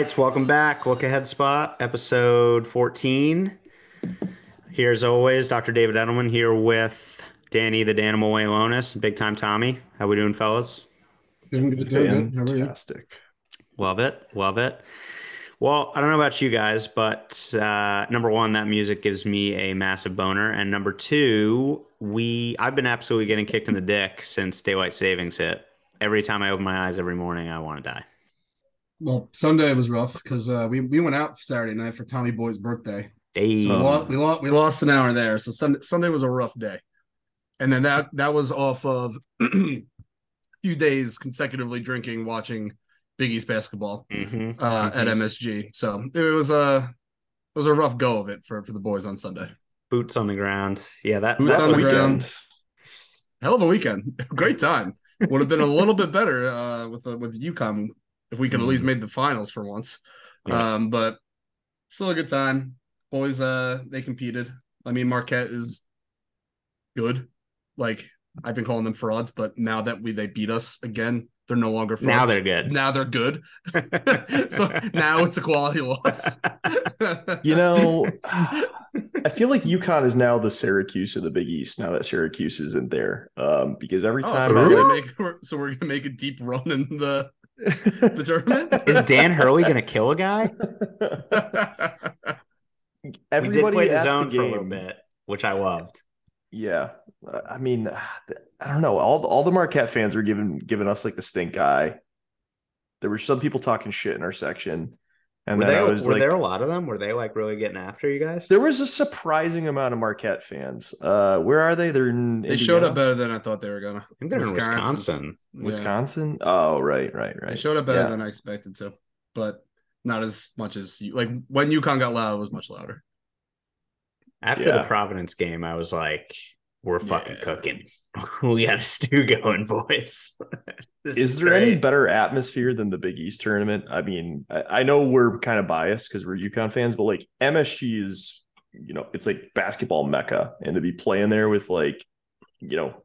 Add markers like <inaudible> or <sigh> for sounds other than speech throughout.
All right, welcome back. Look ahead spot, episode 14. Here as always, Dr. David Edelman here with Danny the Danimal Waylonis, Big Time Tommy. How we doing, fellas? Doing good, doing good. How are you? Fantastic. Love it, love it. Well, I don't know about you guys, but uh, number one, that music gives me a massive boner, and number two, we I've been absolutely getting kicked in the dick since daylight savings hit. Every time I open my eyes every morning, I want to die. Well, Sunday was rough because uh, we we went out Saturday night for Tommy Boy's birthday. Hey. So we lost, we lost we lost an hour there. So Sunday Sunday was a rough day, and then that that was off of <clears throat> a few days consecutively drinking, watching Big East basketball Mhm, uh, at mhm. MSG. So it was a it was a rough go of it for for the boys on Sunday. Boots on the ground. Yeah, that, Boots that on the was- ground. Hell of a weekend, <laughs> great time. Would have been a little bit better uh, with uh, with UConn if we could at least made the finals for once. Yeah. Um, but still a good time. Boys, uh, they competed. I mean, Marquette is good. Like I've been calling them frauds, but now that we they beat us again, they're no longer frauds. Now they're good. Now they're good. <laughs> so now it's a quality loss. <laughs> You know, <laughs> I feel like UConn is now the Syracuse of the Big East. Now that Syracuse isn't there, um, because every Oh, time so we're gonna make so we're gonna make a deep run in the the tournament. <laughs> Is Dan Hurley going to kill a guy? <laughs> we did everybody play the at zone the for a little bit, which I loved. Yeah, I mean, I don't know. All all the Marquette fans were giving giving us like the stink eye. There were some people talking shit in our section, and were then there, I was were like, there a lot of them? Were they like really getting after you guys? there was a surprising amount of Marquette fans. Uh, where are they? They're in They showed up better than I thought they were gonna. I think they're in Wisconsin. Yeah. Wisconsin. Oh, right, right, right. They showed up better Yeah. than I expected to, but not as much as you like when UConn got loud, it was much louder. After the Providence game, I was like, "We're fucking Yeah. cooking. <laughs> we got a stew going, boys." <laughs> This Is there any better atmosphere than the Big East tournament? I mean, I, I know we're kind of biased because we're UConn fans, but like MSG is, you know, it's like basketball mecca, and to be playing there with like, you know,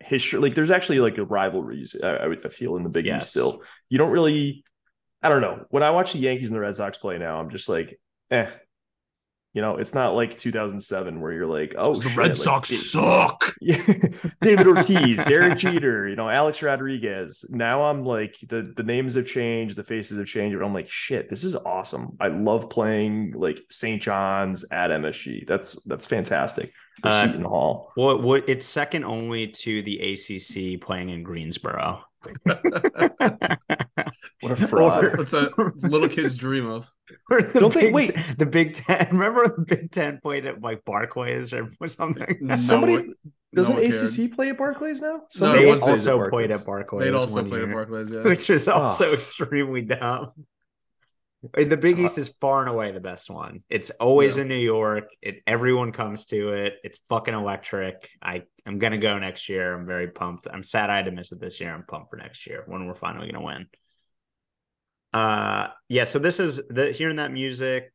history, like there's actually like a rivalries. I, I, I feel in the Big Yes. East still. You don't really, I don't know. When I watch the Yankees and the Red Sox play now, I'm just like, eh. You know, it's not like 2007 where you're like, oh, the shit, Red like, Sox it- suck. <laughs> yeah, David Ortiz, Derek Jeter, you know, Alex Rodriguez. Now I'm like the the names have changed, the faces have changed, but I'm like, shit, this is awesome. I love playing like St. John's at MSG. That's that's fantastic. For Uh, Seton Hall. Well, it would- it's second only to the ACC playing in Greensboro. What <laughs> a fraud. What's a it's a little kid's dream of? <laughs> The Don't they- Big wait. Ten- the Big Ten. <laughs> Remember the Big Ten played at like Barclays or something. No Somebody- one- Doesn't no one cared. ACC play at Barclays now? No, they it was- plays also at played at Barclays. They'd also one played at Barclays, yeah. which is ah. also Oh. extremely dumb. Mean, The Big East is far and away the best one. It's always Yeah. in New York. It everyone comes to it. It's fucking electric. I I'm gonna go next year. I'm very pumped. I'm sad I had to miss it this year. I'm pumped for next year when we're finally gonna win. Uh, yeah. So this is the hearing that music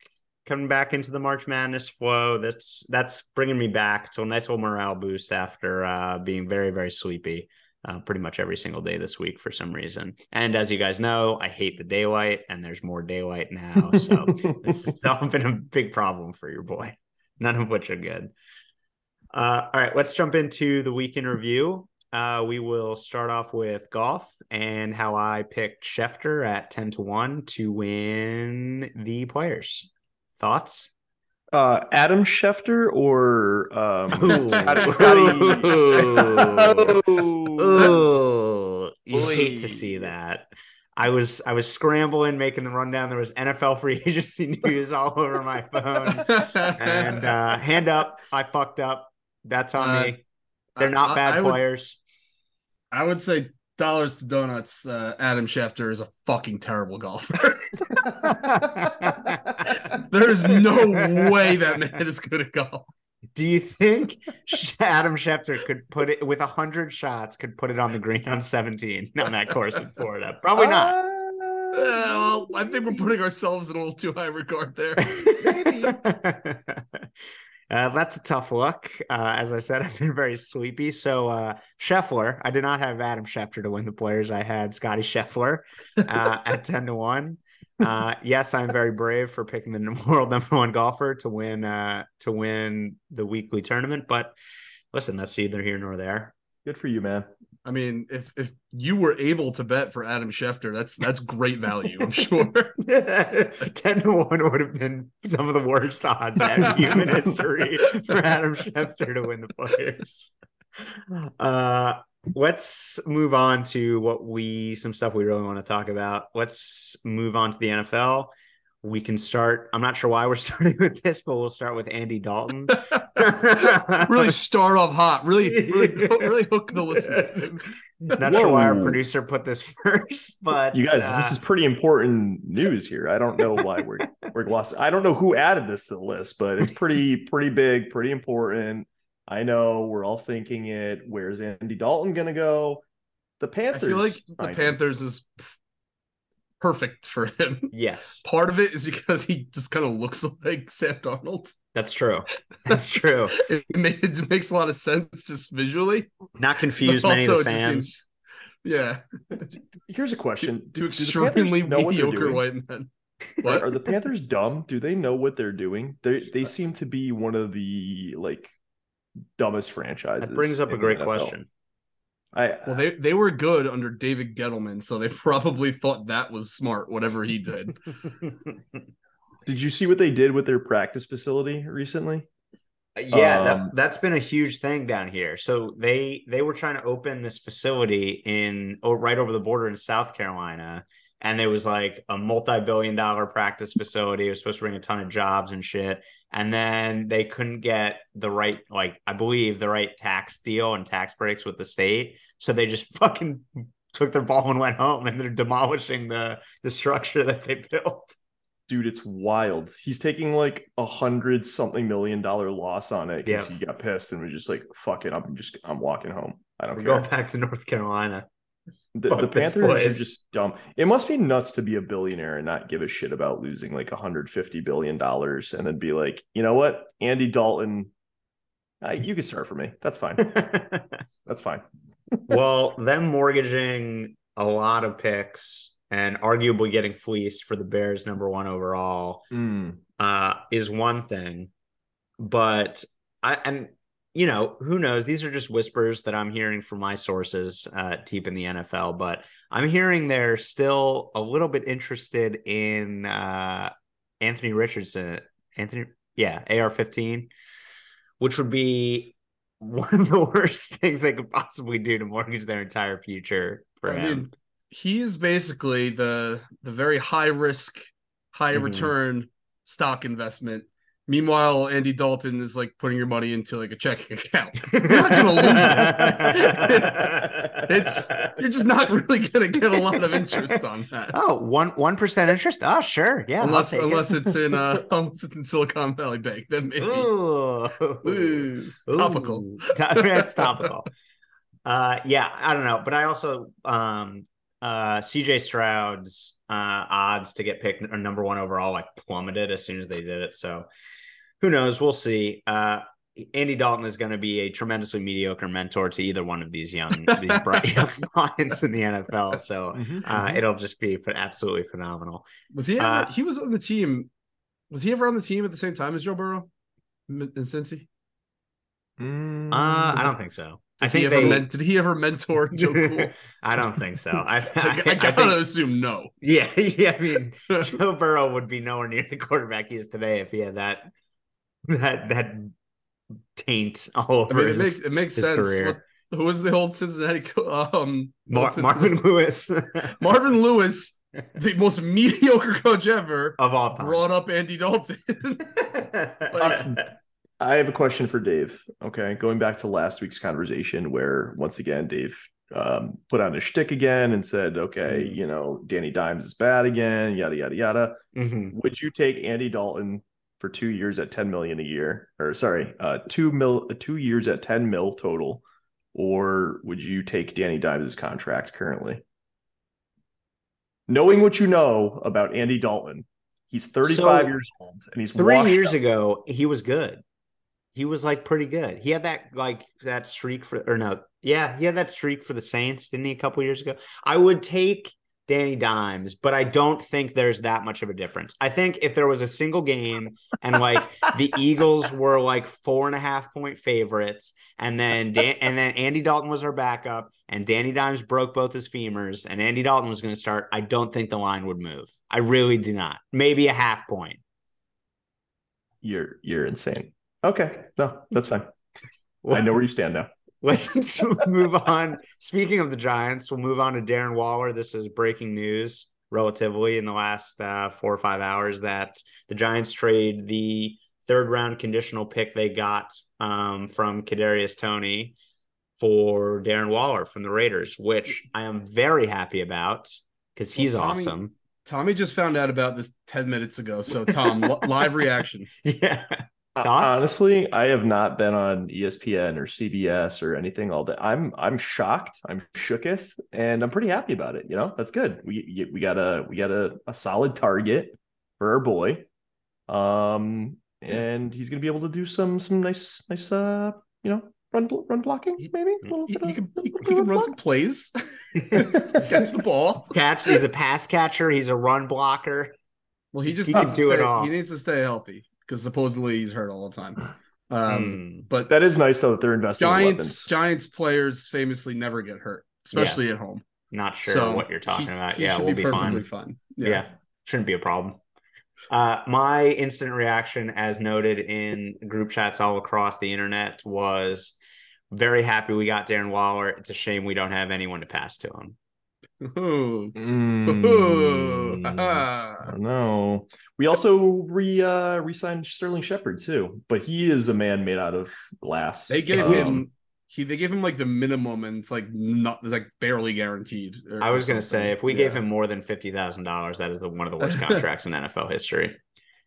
coming back into the March Madness flow. That's that's bringing me back to a nice little morale boost after uh, being very very sleepy uh, pretty much every single day this week for some reason. And as you guys know, I hate the daylight, and there's more daylight now. So <laughs> this has all been a big problem for your boy. <laughs> None of which are good. Uh, all right, let's jump into the week in review. Uh, we will start off with golf and how I picked Schefter at 10 to 1 to win the players. Thoughts? Uh, Adam Schefter or um, Ooh. <laughs> Scotty, Scotty- Oh, <laughs> you hate to see that. I was I was scrambling, making the rundown. There was NFL free <laughs> agency news all over my phone. And uh, hand up, I fucked up. That's on Uh, me. They're not I- bad I would- players. I would say dollars to donuts. Uh, Adam Schefter is a fucking terrible golfer. <laughs> There's no way that man is good at golf. Do you think Adam Schefter could put it with hundred shots? Could put it on the green on seventeen on that course in Florida? Probably not. Uh, Uh, well, I think we're putting ourselves in a little too high regard there. Maybe. <laughs> Uh, that's a tough look. Uh, as I said, <laughs> I've been very sleepy. So uh, Scheffler, I did not have Adam Schefter to win the players. I had Scotty Scheffler uh, at ten to one. Uh, yes, I'm very brave for picking the <laughs> world number one golfer to win uh, to win the weekly tournament. But listen, that's neither here nor there. Good for you, man. I mean, if if you were able to bet for Adam Schefter, that's that's great value, I'm sure. <laughs> Ten to one would have been some of the worst odds in <laughs> human history for Adam Schefter to win the players. Uh, let's move on to what we some stuff we really want to talk about. Let's move on to the NFL. We can start. I'm not sure why we're <laughs> starting with this, but we'll start with Andy Dalton. <laughs> really start off hot. Really, really, really hook the listener. <laughs> Not sure why our producer put this first, but you guys, uh, this is pretty important news here. I don't know why we're we're glossing. I don't know who added this to the list, but it's pretty pretty big, pretty important. I know we're all thinking it. Where's Andy Dalton gonna go? The Panthers. I feel like the. Panthers is perfect for him. yes, <laughs> Part of it is because he just kind of looks <laughs> like Sam Darnold. that's true. <laughs> That's true. It, ma- it makes a lot of sense just visually. Not confuse But many of also the fans. seems- Yeah, Here's a question: Do- do the extremely know what they're mediocre white men. Are, What? are the Panthers dumb? Do they know what they're doing? They they seem to be one of the like dumbest franchises. That brings up a in the great NFL. question. I Well, they they were good under David Gettleman, so they <laughs> probably thought that was smart. Whatever he did. <laughs> did you see what they did with their practice facility recently? yeah, Um, that, that's been a huge thing down here. So they they were trying to open this facility in oh right over the border in South Carolina, and there was like a multi-billion dollar practice facility. It was supposed to bring a ton of jobs and shit. And then they couldn't get the right, like I believe, the right tax deal and tax breaks with the state. So they just <laughs> fucking took their ball and went home, and they're demolishing the the structure that they built. Dude, it's wild. He's taking like a hundred something million dollar loss on it because Yeah. he got pissed and was just like, "Fuck it, I'm just I'm walking home. I don't We're care." going back to North Carolina. The, the Panthers are just dumb. It must be nuts to be a billionaire and not give a shit about losing like 150 billion dollars and then be like, you know what, Andy Dalton, uh, you can start for me. That's fine. <laughs> That's fine. <laughs> well, them mortgaging a lot of picks and arguably getting fleeced for the Bears number one overall Mm. uh, is one thing. But I and you know who knows? These are just whispers that I'm hearing from my sources uh, deep in the NFL. But I'm hearing they're still a little bit interested in uh, Anthony Richardson. Anthony, yeah, AR-15, which would be one of the <laughs> worst things they could possibly do to mortgage their entire future for I him. mean, he's basically the the very high risk, high Mhm. return stock investment. Meanwhile, Andy Dalton is like putting your money into like a checking account. <laughs> You're not gonna lose it. <laughs> It's you're just not really gonna get a lot of interest on that. Oh, one one percent interest. Oh, sure, yeah. I'll unless it. unless it's in uh <laughs> unless it's in Silicon Valley Bank, then maybe. Ooh. Ooh, topical. Ooh. That's topical. Uh, yeah, I don't know, but I also um uh CJ Stroud's uh odds to get picked number one overall like plummeted as soon as they did it. So who knows? We'll see. Uh Andy Dalton is going to be a tremendously mediocre mentor to either one of these young, these bright <laughs> young minds in the NFL. So Mm-hmm. uh, it'll just be absolutely phenomenal. Was he ever, Uh, he was on the team? Was he ever on the team at the same time as Joe Burrow in in Cincy? Mm. Uh, I don't think so. I Did he think ever they. men- did he ever mentor <laughs> Joe Cool? I don't think so. I, <laughs> I, Like, I, I gotta think, assume no. yeah, yeah. I mean, Joe Burrow would be nowhere near the quarterback he is today if he had that <laughs> that that taint all I over mean, it his, makes it makes his sense. career. What, who was the old Cincinnati? Um, Mar- Cincinnati- Marvin Lewis <laughs> Marvin Lewis, the most mediocre coach ever, of all time. brought up Andy Dalton. <laughs> I have a question for Dave. Okay, going back to last week's conversation, where once again Dave um, put on his shtick again and said, "Okay, Mhm. you know, Danny Dimes is bad again." Yada yada yada. Mhm. Would you take Andy Dalton for two years at ten million a year, or sorry, uh, two mil, two years at ten mil total, or would you take Danny Dimes' contract currently? Knowing what you know about Andy Dalton, he's thirty-five So, years old and he's Three years up. ago, he was good. He was like pretty good. He had that like that streak for or no, yeah, he had that streak for the Saints, didn't he? A couple years ago. I would take Danny Dimes, but I don't think there's that much of a difference. I think if there was a single game and like the <laughs> Eagles were like four and a half point favorites, and then Dan- and then Andy Dalton was our backup, and Danny Dimes broke both his femurs, and Andy Dalton was going to start, I don't think the line would move. I really do not. Maybe a half point. You're you're insane. Okay, no, that's fine. I know where you stand now. Let's move on. Speaking of the Giants, we'll move on to Darren Waller. This is breaking news relatively in the last uh, four or five hours that the Giants trade the third round conditional pick they got um, from Kadarius Toney for Darren Waller from the Raiders, which I am very happy about because he's Well, Tommy- awesome. Tommy just found out about this 10 minutes ago. So, Tom, li- live reaction. <laughs> Yeah. Thoughts? Honestly, I have not been on ESPN or CBS or anything all day. I'm I'm shocked. I'm shooketh, and I'm pretty happy about it. You know, that's good. We we got a we got a, a solid target for our boy, um, and he's gonna be able to do some some nice nice uh you know run run blocking maybe. A little He, bit of- can, he, he can run of some plays, <laughs> <laughs> catch the ball. Catch. He's a pass catcher. He's a run blocker. Well, he just He needs can to do it all. He needs to stay healthy because supposedly he's hurt all the time. Um, Hmm. But That is nice though that they're investing Giants weapons. Giants players famously never get hurt, especially at home. Not sure so what you're talking he- about. he yeah, should we'll be, perfectly fine. fine. Yeah. shouldn't be a problem. Uh, my instant reaction, as noted in group chats all across the internet, was very happy we got Darren Waller. It's a shame we don't have anyone to pass to him. Ooh. Mm, Ooh. <laughs> I don't know. We also re uh re-signed Sterling Shepard too, but he is a man made out of glass. They gave Um, him he they gave him like the minimum and it's like not it's like barely guaranteed. I or was going to say, if we gave him more than fifty thousand dollars, that is the, one of the worst <laughs> contracts in NFL history.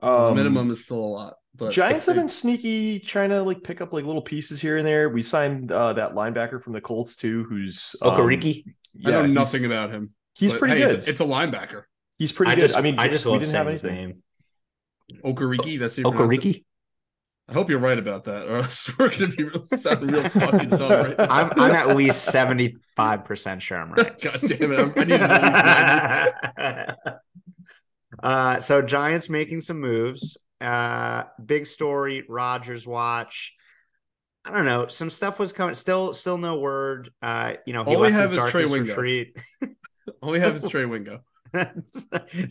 the um, minimum is still a lot. But Giants have been sneaky, trying to like pick up like little pieces here and there. We signed uh, that linebacker from the Colts too, who's um, Okariki. I know nothing about him. He's pretty hey, good. It's, it's a linebacker. he's pretty I good. just, I mean, I just we didn't have his anything. name. Okariki, that's how you pronounce it. Okariki. I hope you're right about that, or else <laughs> we're gonna be real, sound real fucking dumb right now. I'm I'm at least seventy five percent sure I'm right. <laughs> God damn it! I'm, I need at least 90. <laughs> uh, so Giants making some moves. Uh, big story. Rodgers watch. I don't know. Some stuff was coming. Still, still no word. Uh, you know, he All we have his is Trey Wingo. retreat. <laughs> All we have is <laughs> Trey Wingo. that's,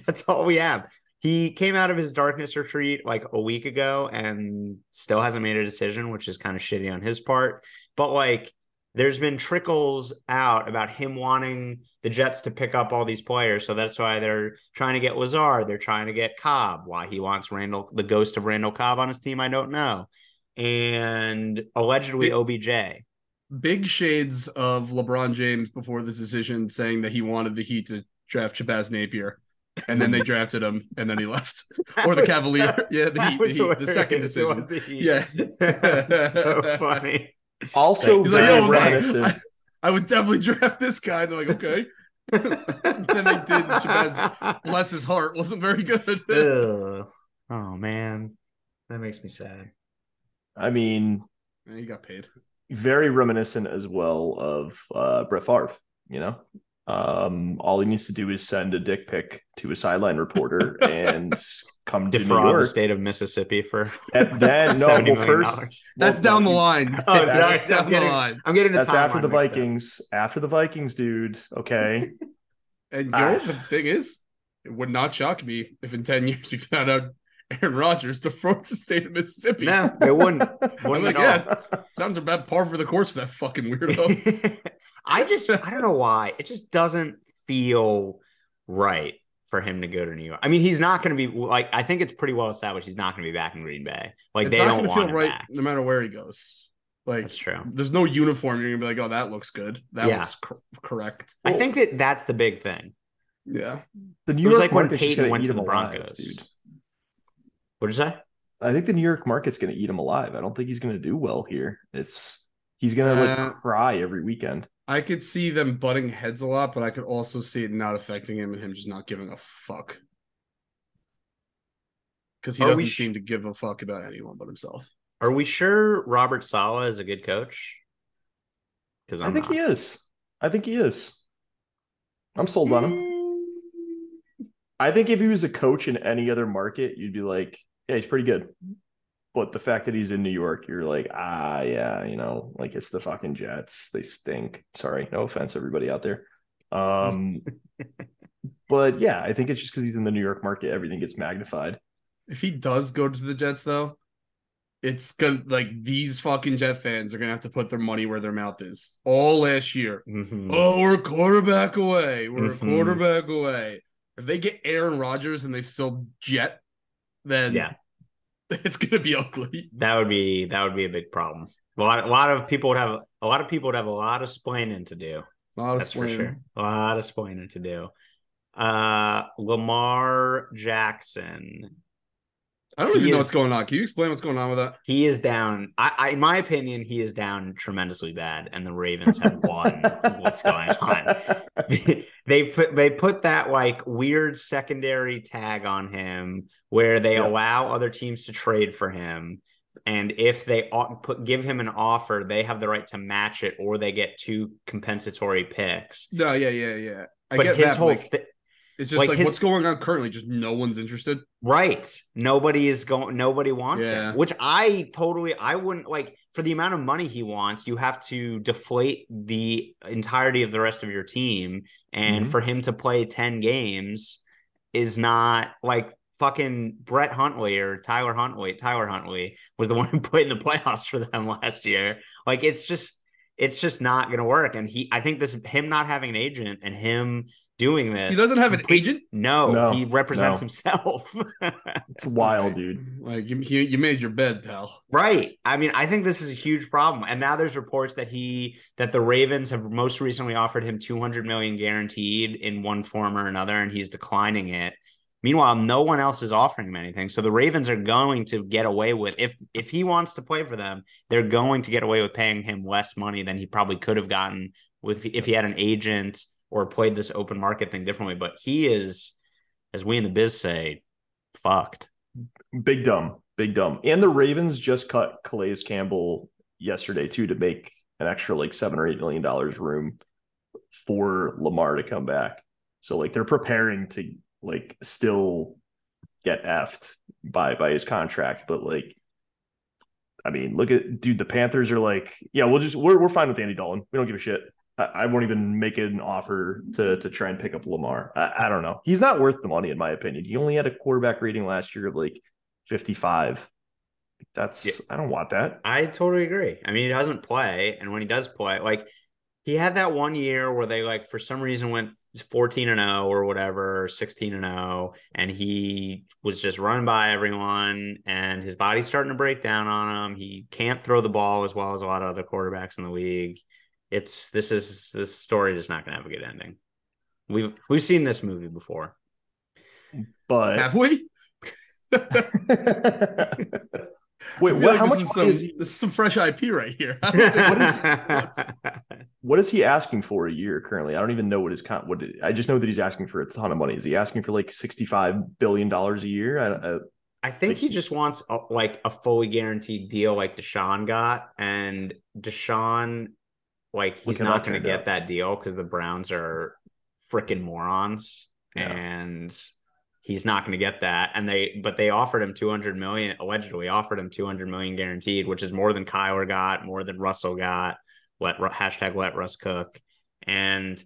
that's all we have. He came out of his darkness retreat like a week ago and still hasn't made a decision, which is kind of shitty on his part. But like, there's been trickles out about him wanting the Jets to pick up all these players. So that's why they're trying to get Lazard. They're trying to get Cobb. Why he wants Randall, the ghost of Randall Cobb on his team, I don't know. And allegedly It- OBJ. Big shades of LeBron James before this decision, saying that he wanted the Heat to draft Shabazz Napier, and then they <laughs> drafted him, and then he left. <laughs> Or the Cavalier. so- Yeah, the Heat, the Heat, the second hilarious. It was decision. the Heat. Yeah. <laughs> so funny. Also, He's like, very yo, man. I, I would definitely draft this guy. And they're like, okay. then they did. and bless his heart, wasn't very good. Oh man, that makes me sad. I mean, he got paid. very reminiscent as well of uh, Brett Favre. You know, um, all he needs to do is send a dick pic to a sideline reporter <laughs> and come to New Defraud the state of Mississippi for that. then <laughs> no, seventy well, million first dollars. That's well, down the line. Oh, that's sorry. down I'm the getting- line. I'm getting the time. That's after the mixed up. Vikings. After the Vikings, dude. Okay. <laughs> And you know, Ah. the thing is, it would not shock me if in 10 years we found out Aaron Rodgers defrauded <laughs> the state of Mississippi. No, it wouldn't. <laughs> I'm Wouldn't like, yeah, all. sounds about par for the course for that fucking weirdo. <laughs> I just I don't know why. It just doesn't feel right for him to go to New York. I mean, he's not going to be like I think it's pretty well established he's not going to be back in Green Bay. Like it's they not don't want feel him right back. no matter where he goes. Like, That's true. there's no uniform. You're gonna be like, oh, that looks good. That Yeah. looks cor- correct. I think that that's the big thing. Yeah. The New It was York like when market's Peyton went to the alive, Broncos. dude. What'd you say? I think the New York market's gonna eat him alive. I don't think he's gonna do well here. It's he's gonna like Uh, cry every weekend. I could see them butting heads a lot, but I could also see it not affecting him and him just not giving a fuck. Because he Are doesn't sh- seem to give a fuck about anyone but himself. Are we sure Robert Saleh is a good coach? Because I think he is. I think he is. I'm sold on him. I think if he was a coach in any other market, you'd be like, yeah, he's pretty good. But the fact that he's in New York, you're like, ah, yeah, you know, like it's the fucking Jets. They stink. Sorry, no offense, everybody out there. Um, <laughs> but yeah, I think it's just because he's in the New York market, everything gets magnified. If he does go to the Jets, though, it's gonna like these fucking Jet fans are gonna have to put their money where their mouth is all last year. Mhm. Oh, we're a quarterback away. We're Mhm. a quarterback away. If they get Aaron Rodgers and they still jet, then Yeah, <laughs> it's gonna be ugly. that would be that would be a big problem. A lot, a lot of people would have a lot of people would have a lot of splaining to do. A lot of That's for sure. A lot of splaining to do. Uh, Lamar Jackson. I don't even know what's going on. Can you explain what's going on with that? He is down. I, I, in my opinion, he is down tremendously bad, and the Ravens have won. <laughs> what's going on? <laughs> they put they put that like weird secondary tag on him where they Yeah. allow other teams to trade for him and if they put give him an offer they have the right to match it or they get two compensatory picks No, yeah, yeah, yeah. I but get his that. whole like, it's just like like, his- what's going on currently. Just no one's interested. right nobody is going nobody wants Yeah. him which i totally i wouldn't like for the amount of money he wants you have to deflate the entirety of the rest of your team and Mhm. for him to play 10 games is not like fucking Brett Hundley or Tyler Huntley. Tyler Huntley was the <laughs> one who played in the playoffs for them <laughs> last year. Like it's just it's just not gonna work. And he I think this him not having an agent and him doing this He doesn't have an complete- agent. No, No, he represents no. himself. <laughs> It's wild, dude. Like you, you, you made your bed, pal. Right. I mean, I think this is a huge problem. And now there's reports that he that the Ravens have most recently offered him 200 million guaranteed in one form or another and he's declining it. Meanwhile, no one else is offering him anything. So the Ravens are going to get away with if if he wants to play for them, they're going to get away with paying him less money than he probably could have gotten with if he had an agent or played this open market thing differently, but he is as we in the biz say fucked. Big dumb, big dumb. And the Ravens just cut Calais Campbell yesterday too to make an extra like seven or eight million dollars room for Lamar to come back. So like they're preparing to like still get effed by by his contract, but like I mean, look at dude. The Panthers are like, yeah, we'll just we're we're fine with Andy Dalton. We don't give a shit. I, won't even make an offer to to try and pick up Lamar. I, I don't know. He's not worth the money in my opinion. He only had a quarterback rating last year of like fifty five. That's Yeah. I don't want that. I totally agree. I mean, he doesn't play, and when he does play, like he had that one year where they like for some reason went 14 and 0 or whatever, 16 and 0, and he was just run by everyone and his body's starting to break down on him. He can't throw the ball as well as a lot of other quarterbacks in the league. It's this is this story is not going to have a good ending. We've we've seen this movie before. But Have we? <laughs> wait, I what, like how this much is some is he, this is some fresh IP right here. <laughs> I don't think- What is- <laughs> what is he asking for a year currently? I don't even know what his con. What I just know that he's asking for a ton of money. Is he asking for like sixty five billion dollars a year? I, I, I think Like- he just wants a, like a fully guaranteed deal like Deshaun got, and Deshaun, like he's not going to get that deal because the Browns are freaking morons, Yeah. and he's not going to get that. And they, but they offered him two hundred million, allegedly offered him two hundred million guaranteed, which is more than Kyler got, more than Russell got. Let hashtag let Russ cook, and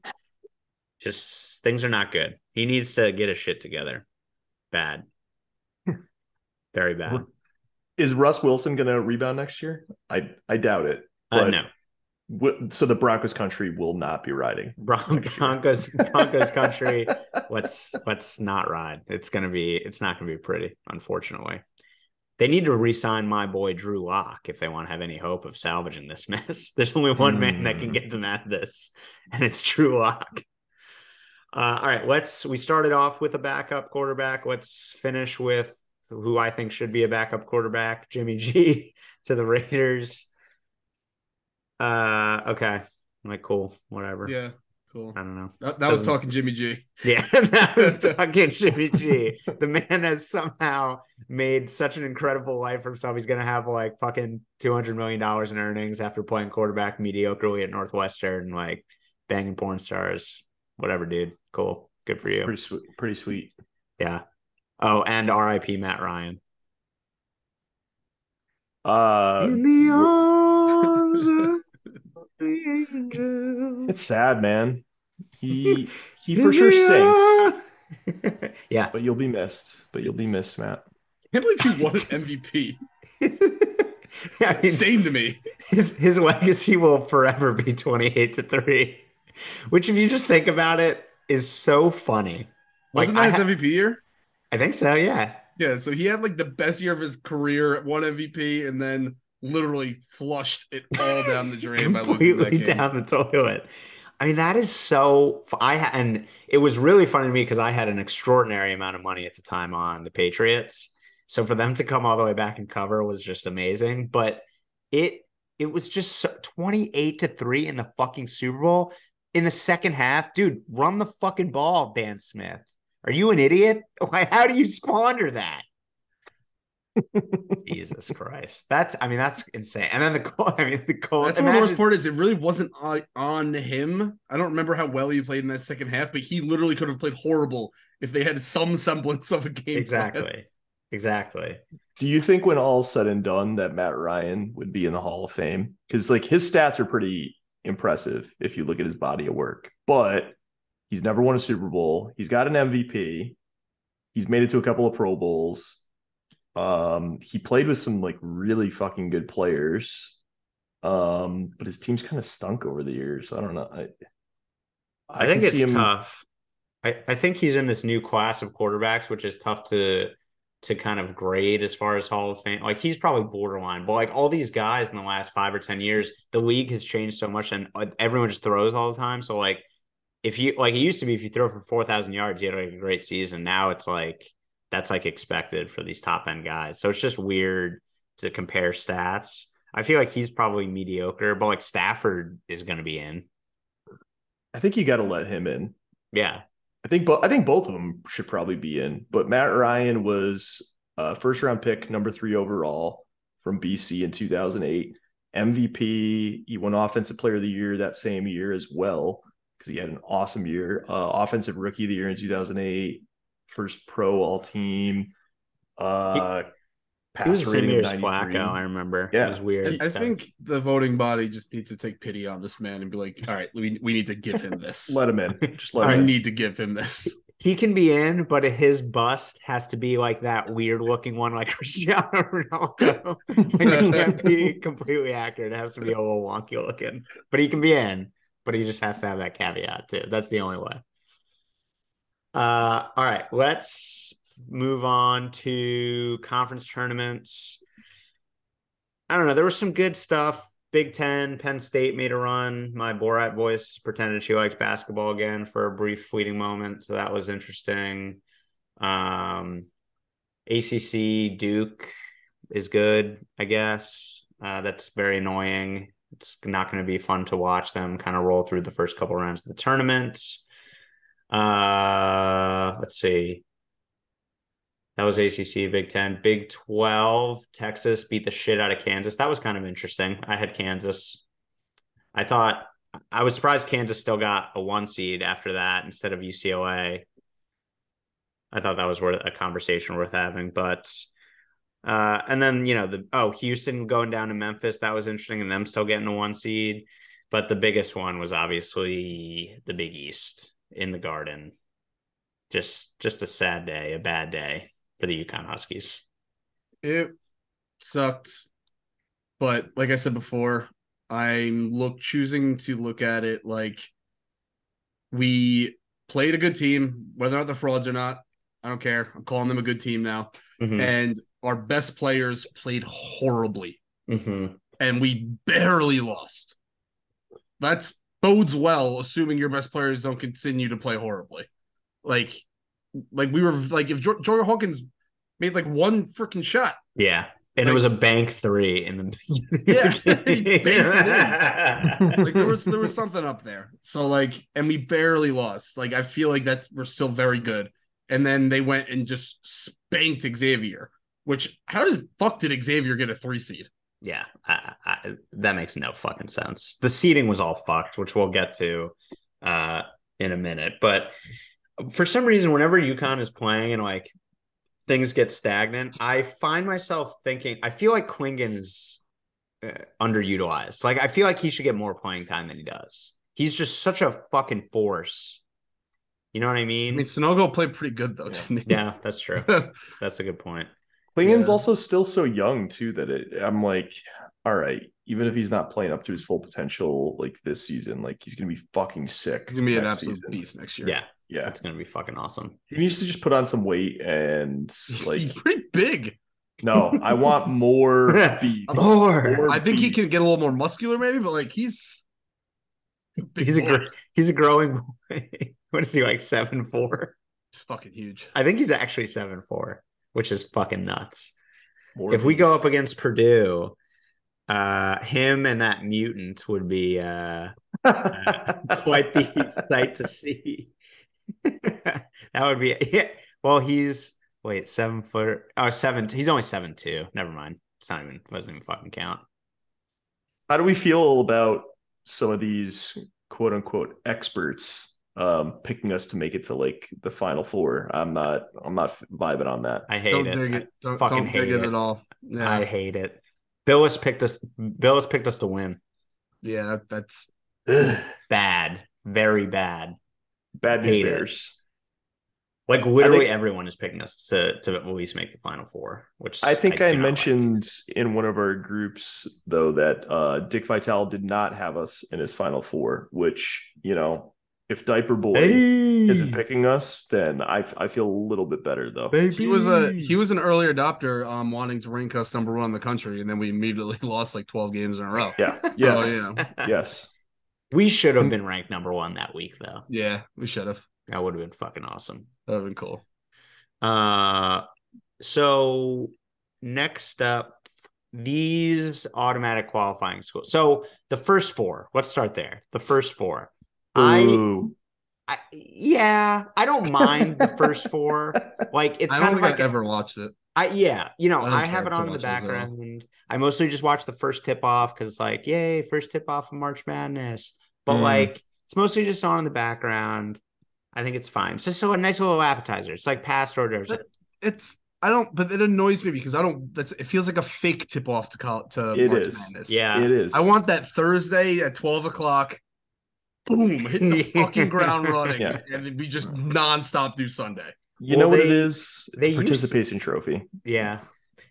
just things are not good. He needs to get his shit together. Bad. Very bad. is Russ Wilson going to rebound next year? I I doubt it. Uh, But- no, Wh- So the Broncos country will not be riding. Bron- Broncos <laughs> Broncos country. Let's let's not ride. It's gonna be. It's not gonna be pretty. Unfortunately, they need to re-sign my boy Drew Lock if they want to have any hope of salvaging this mess. <laughs> There's only one man that can Hmm. get them out of this, and it's Drew Lock. Uh, all right, let's. We started off with a backup quarterback. Let's finish with who I think should be a backup quarterback, Jimmy G, <laughs> to the Raiders. Uh, okay, like cool, whatever. yeah, cool. I don't know. That, that was talking Jimmy G. <laughs> Yeah, <laughs> that was <laughs> talking Jimmy G. The man has somehow made such an incredible life for himself. He's gonna have like fucking two hundred million dollars in earnings after playing quarterback mediocrely at Northwestern, like banging porn stars. Whatever, dude. Cool. Good for you. Pretty sweet. Pretty sweet. Yeah. Oh, and R.I.P. Matt Ryan. Uh, In the arms of the angel. it's sad, man. He he for sure stinks, <laughs> yeah. but you'll be missed. But you'll be missed, Matt. I can't believe he won an MVP. <laughs> I mean, Insane to me. his his legacy will forever be 28 to 3 which if you just think about it is so funny Wasn't I that his ha- MVP year? i think so yeah Yeah, so he had like the best year of his career, one MVP, and then literally flushed it all down the drain by losing that game. down the toilet. I mean that is so i and it was really funny to me because i had an extraordinary amount of money at the time on the patriots. So for them to come all the way back and cover was just amazing but it it was just so, 28 to 3 in the fucking super bowl. In the second half dude run the fucking ball dan smith. Are you an idiot? <laughs> Why, how do you squander that jesus christ that's i mean that's insane and then the goal <laughs> i mean the goal That's what the worst part is. It really wasn't on, on him. I don't remember how well he played in that second half, but he literally could have played horrible if they had some semblance of a game. plan. exactly exactly Do you think when all's said and done that Matt Ryan would be in the Hall of Fame? Because like his stats are pretty impressive if you look at his body of work, but he's never won a Super Bowl. He's got an MVP. He's made it to a couple of Pro Bowls. Um, he played with some like really fucking good players. Um, but his team's kind of stunk over the years. I don't know. I, I, think it's him- tough. I, I think he's in this new class of quarterbacks, which is tough to to kind of grade as far as Hall of Fame. Like he's probably borderline, but like all these guys in the last five or ten years, the league has changed so much, and everyone just throws all the time. So like, if you like, it used to be if you throw for four thousand yards, you had like a great season. Now it's like that's like expected for these top end guys. So it's just weird to compare stats. I feel like he's probably mediocre, but like Stafford is going to be in. I think you got to let him in. Yeah. I think bo- I think both of them should probably be in. But Matt Ryan was uh, first round pick, number three overall from BC in 2008. MVP. He won Offensive Player of the Year that same year as well because he had an awesome year. Uh, offensive Rookie of the Year in 2008. First Pro All Team. Uh, He was the pass same year as Flacco. I remember. Yeah. It was weird. I think the voting body just needs to take pity on this man and be like, all right, we, we need to give him this. <laughs> Let him in. Just let I him in. need to give him this. he can be in, but his bust has to be like that weird looking one, like <laughs> Cristiano Ronaldo. <laughs> it can't be completely accurate. It has to be a little wonky looking. But he can be in, but he just has to have that caveat too. That's the only way. Uh, all right, let's move on to conference tournaments. I don't know. There was some good stuff. Big Ten, Penn State made a run. My Borat voice pretended she liked basketball again for a brief, fleeting moment, so that was interesting. Um, ACC Duke is good, I guess. Uh, that's very annoying. It's not going to be fun to watch them kind of roll through the first couple rounds of the tournament. Uh, let's see. That was ACC, Big Ten, Big Twelve. Texas beat the shit out of Kansas. That was kind of interesting. I had Kansas. I thought I was surprised Kansas still got a one seed after that instead of UCLA. I thought that was worth a conversation worth having, but uh, and then you know the oh Houston going down to Memphis that was interesting, and them still getting a one seed. But the biggest one was obviously the Big East in the Garden. Just just a sad day, a bad day for the UConn Huskies. It sucked. But like I said before, I'm look choosing to look at it like we played a good team, whether or not the frauds or not. I don't care. I'm calling them a good team now. Mhm. And our best players played horribly. Mhm. and we barely lost. That's bodes well, assuming your best players don't continue to play horribly. Like, like we were like if Jor- Jordan Hawkins made like one freaking shot, Yeah. And it was a bank three in the Yeah, <laughs> he banked it like there was there was something up there. So like, and we barely lost. Like I feel like that's we're still very good. And then they went and just spanked Xavier. Which how did fuck did Xavier get a three seed? Yeah, I, I, that makes no fucking sense. The seating was all fucked, which we'll get to uh, in a minute. But for some reason, whenever UConn is playing and like things get stagnant, I find myself thinking, I feel like Clingan is uh, underutilized. Like, I feel like he should get more playing time than he does. He's just such a fucking force. You know what I mean? I mean? Sanogo played pretty good though, he? yeah, that's true. <laughs> That's a good point. Clingan's Yeah. also still so young too that it, I'm like, all right, even if he's not playing up to his full potential like this season, like he's gonna be fucking sick. He's gonna be an absolute season. beast next year. Yeah, Yeah, it's gonna be fucking awesome. he needs to just put on some weight and <laughs> like, he's pretty big. no, I want more <laughs> beef. <laughs> More. More I think he can get a little more muscular, maybe, but like he's big He's a gr- he's a growing boy. what is he like seven four? He's fucking huge. I think he's actually seven four, which is fucking nuts. More if we go up against Purdue, uh, him and that mutant would be uh, uh, <laughs> quite the sight to see. that would be yeah. Well, he's wait seven foot. Oh, seven. He's only seven two. Never mind. It's not even doesn't even fucking count. How do we feel about some of these quote unquote experts um picking us to make it to like the final four? I'm not I'm not vibing on that. I hate it Don't it. dig it. Don't, fucking don't dig hate it, it. at all. Yeah, I hate it. Bilas picked us. Bilas picked us to win. yeah, that's <sighs> Bad, very bad. Bad news Hate it. bears. Like literally think- everyone is picking us to to at least make the final four. Which I think I, do not like. mentioned in one of our groups though that uh Dick Vitale did not have us in his final four, which, you know, if Diaper Boy isn't picking us, then I I feel a little bit better though. he was a he was an early adopter, um, wanting to rank us number one in the country, and then we immediately <laughs> lost like twelve games in a row. Yeah. <laughs> So, Yes. you know, Yes. we should have been ranked number one that week, though. yeah, we should have. That would have been fucking awesome. That would have been cool. Uh, so next up, these automatic qualifying schools. So the first four. Let's start there. The first four. I, I yeah, I don't mind the first four. <laughs> Like it's I kind don't of think like I ever watched it. I yeah, you know, I I, have it on in the watch those at all. background. I mostly just watch the first tip off because it's like, yay, first tip off of March Madness. But Mm. like, it's mostly just on in the background. I think it's fine. It's just so a nice little appetizer. It's like past orders. But- It's I don't, but it annoys me because I don't. That's it feels like a fake tip off to call to It March is. Madness. Yeah. It is. I want that Thursday at twelve o'clock. Boom! <laughs> Hitting the fucking ground running, Yeah. and then we just nonstop through Sunday. you Well, know what they- is? It's they a used- participation trophy. Yeah.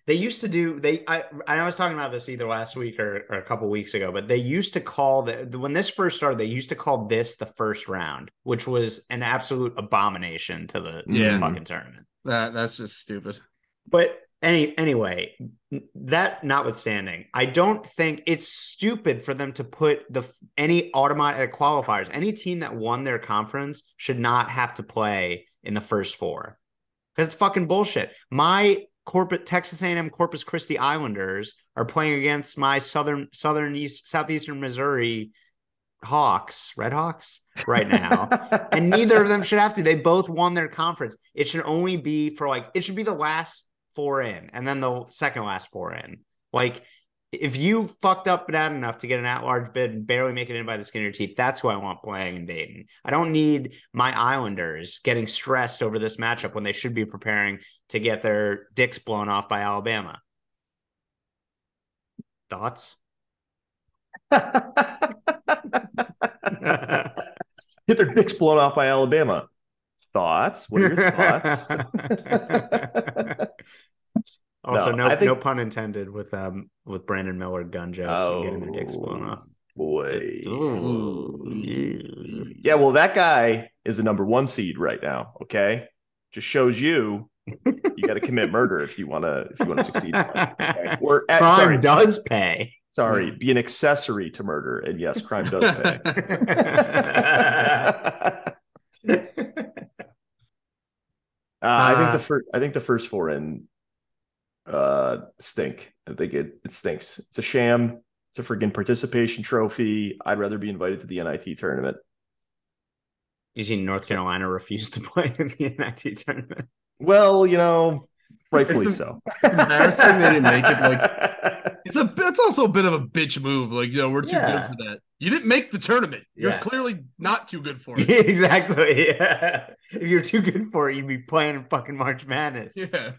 They used to do they I I was talking about this either last week or, or a couple weeks ago, but they used to call the when this first started, they used to call this the first round, which was an absolute abomination to the, to the fucking tournament. That that's just stupid. But any anyway, that notwithstanding, I don't think it's stupid for them to put the any automatic qualifiers. Any team that won their conference should not have to play in the first four because it's fucking bullshit. My corporate Texas A&M Corpus Christi Islanders are playing against my southern southern east southeastern Missouri Hawks, Red Hawks, right now <laughs> and neither of them should have to. They both won their conference. It should only be for like it should be the last four in, and then the second last four in. Like if you fucked up bad enough to get an at-large bid and barely make it in by the skin of your teeth, that's who I want playing in Dayton. I don't need my Islanders getting stressed over this matchup when they should be preparing to get their dicks blown off by Alabama. Thoughts? <laughs> Get their dicks blown off by Alabama. Thoughts? What are your thoughts? <laughs> also, No, no, I think- no pun intended with um with Brandon Miller gun jokes and getting their dicks blown off. boy. Ooh. Yeah, well, that guy is the number one seed right now. Okay, just shows you you got to commit murder if you want to if you want to succeed. in okay? <laughs> Or uh, Crime sorry, does pay. sorry, be an accessory to murder, and yes, crime does pay. <laughs> Uh, I think Uh, the first I think the first four in uh stink. I think it it stinks. It's a sham. It's a freaking participation trophy. I'd rather be invited to the NIT tournament. You see, North Carolina refused to <laughs> play in the NIT tournament. Well, you know, Rightfully It's- so. It's embarrassing they didn't make it. Like <laughs> it's a it's also a bit of a bitch move. Like you know we're too Yeah. good for that. You didn't make the tournament. You're Yeah. clearly not too good for it. <laughs> exactly. Yeah. If you're too good for it, you'd be playing in fucking March Madness. Yeah.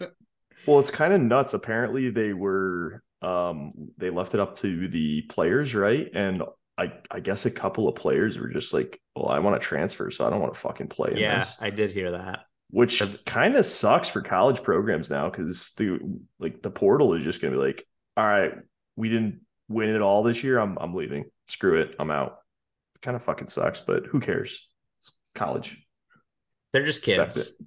Well, it's kind of nuts. Apparently, they were um they left it up to the players, right? And I I guess a couple of players were just like, "Well, I want to transfer, so I don't want to fucking play in Yeah, this." I did hear that. Which kind of sucks for college programs now because the like the portal is just gonna be like, "All right, we didn't win it all this year. I'm I'm leaving. Screw it. I'm out." Kind of fucking sucks, but who cares? It's college. They're just Expect kids. it.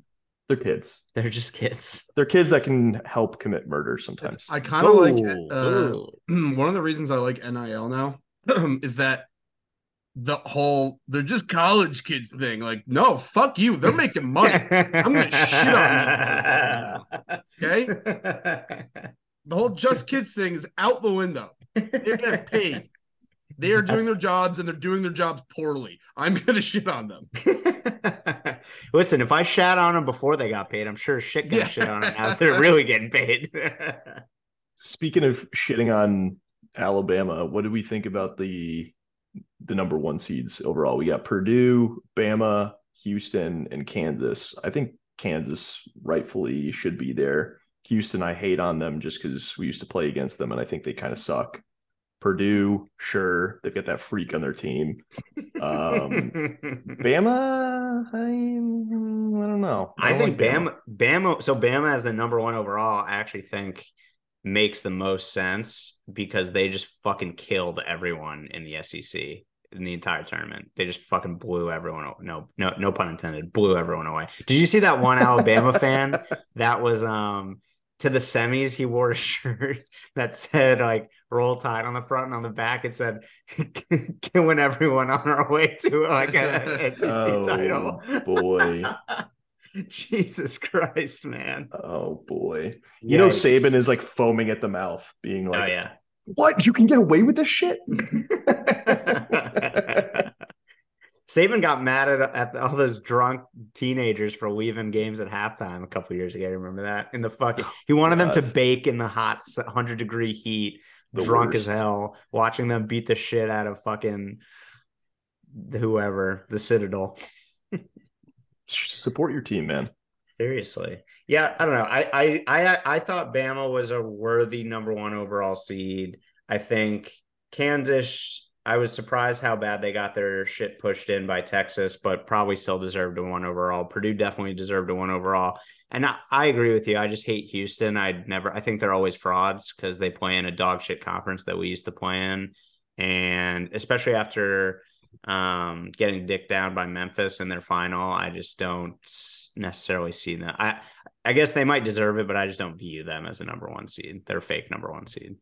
They're kids. They're just kids. They're kids that can help commit murder sometimes. I kind of like Ooh, uh, <clears throat> one of the reasons I like NIL now <clears throat> is that the whole they're just college kids thing. Like, no, fuck you. They're making money. <laughs> I'm gonna shit on you. <laughs> Okay. <laughs> The whole just kids thing is out the window. They're getting <laughs> paid. They are doing their jobs and they're doing their jobs poorly. I'm <laughs> gonna shit on them. <laughs> Listen, if I shat on them before they got paid, I'm sure shit got Yeah. shit on them now. They're really getting paid. Speaking of shitting on Alabama, what do we think about the the number one seeds overall? We got Purdue, Bama, Houston, and Kansas. I think Kansas rightfully should be there. Houston, I hate on them just because we used to play against them, and I think they kind of suck. Purdue, sure, they've got that freak on their team. Um, <laughs> Bama, I, I don't know. I don't think like Bama, Bama, so Bama as the number one overall, I actually think makes the most sense because they just fucking killed everyone in the SEC in the entire tournament. They just fucking blew everyone. No, no, no pun intended. Blew everyone away. Did you see that one <laughs> Alabama fan that was um to the semis? He wore a <laughs> shirt that said like "Roll Tide" on the front and on the back it said <laughs> "Killing everyone on our way to like a <laughs> SEC Oh, title." boy. Jesus Christ, man. Oh boy. You know, Saban is like foaming at the mouth, being oh, like, oh yeah. What? You can get away with this shit? Saban got mad at, at all those drunk teenagers for leaving games at halftime a couple years ago. Remember that? In the fucking, oh, he wanted them to bake in the hot hundred degree heat, The drunk as hell, watching them beat the shit out of fucking whoever, the Citadel. <laughs> Support your team, man. Seriously. Yeah, I don't know. I I I I thought Bama was a worthy number one overall seed. I think Kansas, I was surprised how bad they got their shit pushed in by Texas, but probably still deserved a one overall. Purdue definitely deserved a one overall. And I, I agree with you. I just hate Houston. I'd never I think they're always frauds because they play in a dog shit conference that we used to play in. And especially after um getting dicked down by Memphis in their final. I just don't necessarily see them. I I guess they might deserve it, but I just don't view them as a number one seed. They're fake number one seed.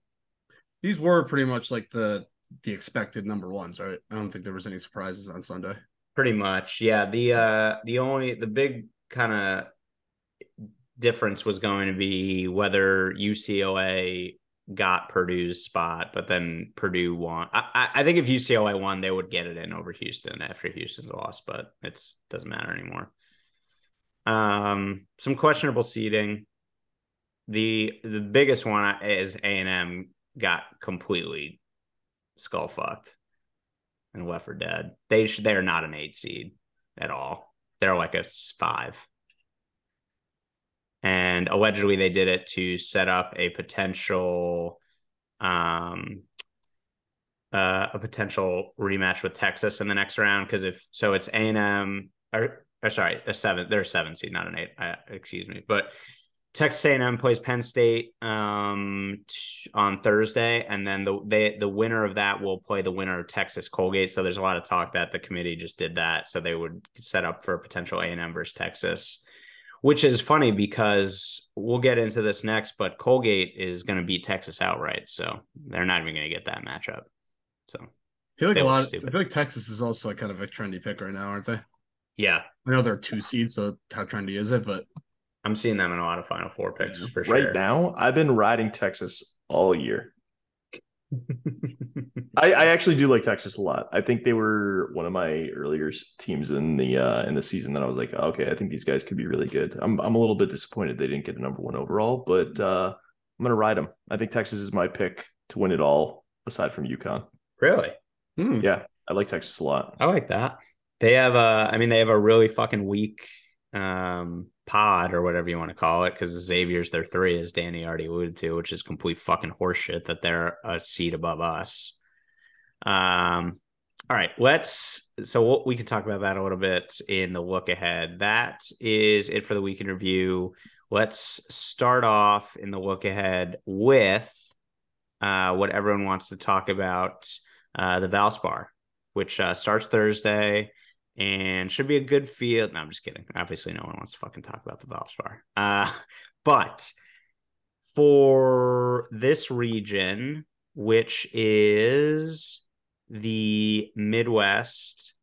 These were pretty much like the the expected number ones, right? I don't think there was any surprises on Sunday. Pretty much. Yeah. The uh the only the big kind of difference was going to be whether UCLA got Purdue's spot, but then Purdue won. I, I, think if UCLA won, they would get it in over Houston after Houston's lost, but it's doesn't matter anymore. Um, some questionable seating. The the biggest one is A and M got completely skull fucked and left for dead. They sh- they're not an eight seed at all. They're like a five. And allegedly they did it to set up a potential um uh, a potential rematch with Texas in the next round because if so it's A&M or, or sorry a seven they're a seven seed not an eight uh, excuse me but Texas A&M plays Penn State um, on Thursday, and then the they the winner of that will play the winner of Texas Colgate. So there's a lot of talk that the committee just did that, so they would set up for a potential A&M versus Texas, which is funny because we'll get into this next. But Colgate is going to beat Texas outright, so they're not even going to get that matchup. So I feel like a lot. stupid. I feel like Texas is also a kind of a trendy pick right now, aren't they? yeah, I know they're two seeds, so how trendy is it? But I'm seeing them in a lot of Final Four picks Yeah. for sure. Right now, I've been riding Texas all year. <laughs> I, I actually do like Texas a lot. I think they were one of my earlier teams in the uh in the season that I was like, okay, I think these guys could be really good. I'm I'm a little bit disappointed they didn't get a number one overall, but uh I'm gonna ride them. I think Texas is my pick to win it all, aside from UConn. Really? Hmm. Yeah, I like Texas a lot. I like that. They have a, I mean, they have a really fucking weak um pod or whatever you want to call it because Xavier's their three, as Danny already alluded to, which is complete fucking horseshit that they're a seat above us. Um, all right, let's. So what we can talk about that a little bit in the look ahead. That is it for the week in review. Let's start off in the look ahead with uh, what everyone wants to talk about uh, the Valspar, which uh, starts Thursday and should be a good field. No, I'm just kidding. Obviously, no one wants to fucking talk about the Valspar. Uh, <laughs> but for this region, which is the Midwest,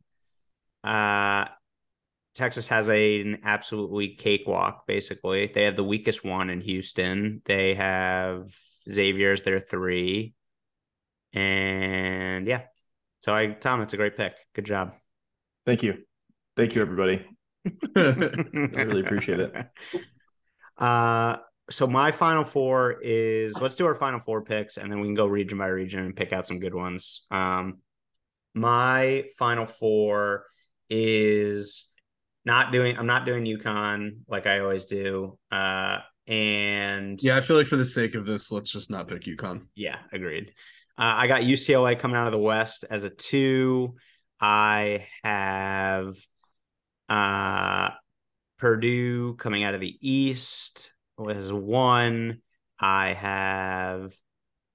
uh, Texas has a, an absolutely cakewalk, basically. They have the weakest one in Houston. They have Xavier's their three. And yeah. So I Tom, it's a great pick. Good job. Thank you, thank you, everybody. <laughs> I really appreciate it. <laughs> Uh so my final four is let's do our final four picks and then we can go region by region and pick out some good ones. Um my final four is not doing I'm not doing UConn like I always do. Uh and yeah, I feel like for the sake of this, let's just not pick UConn. yeah, agreed. Uh, I got UCLA coming out of the West as a two. I have uh, Purdue coming out of the East as one. I have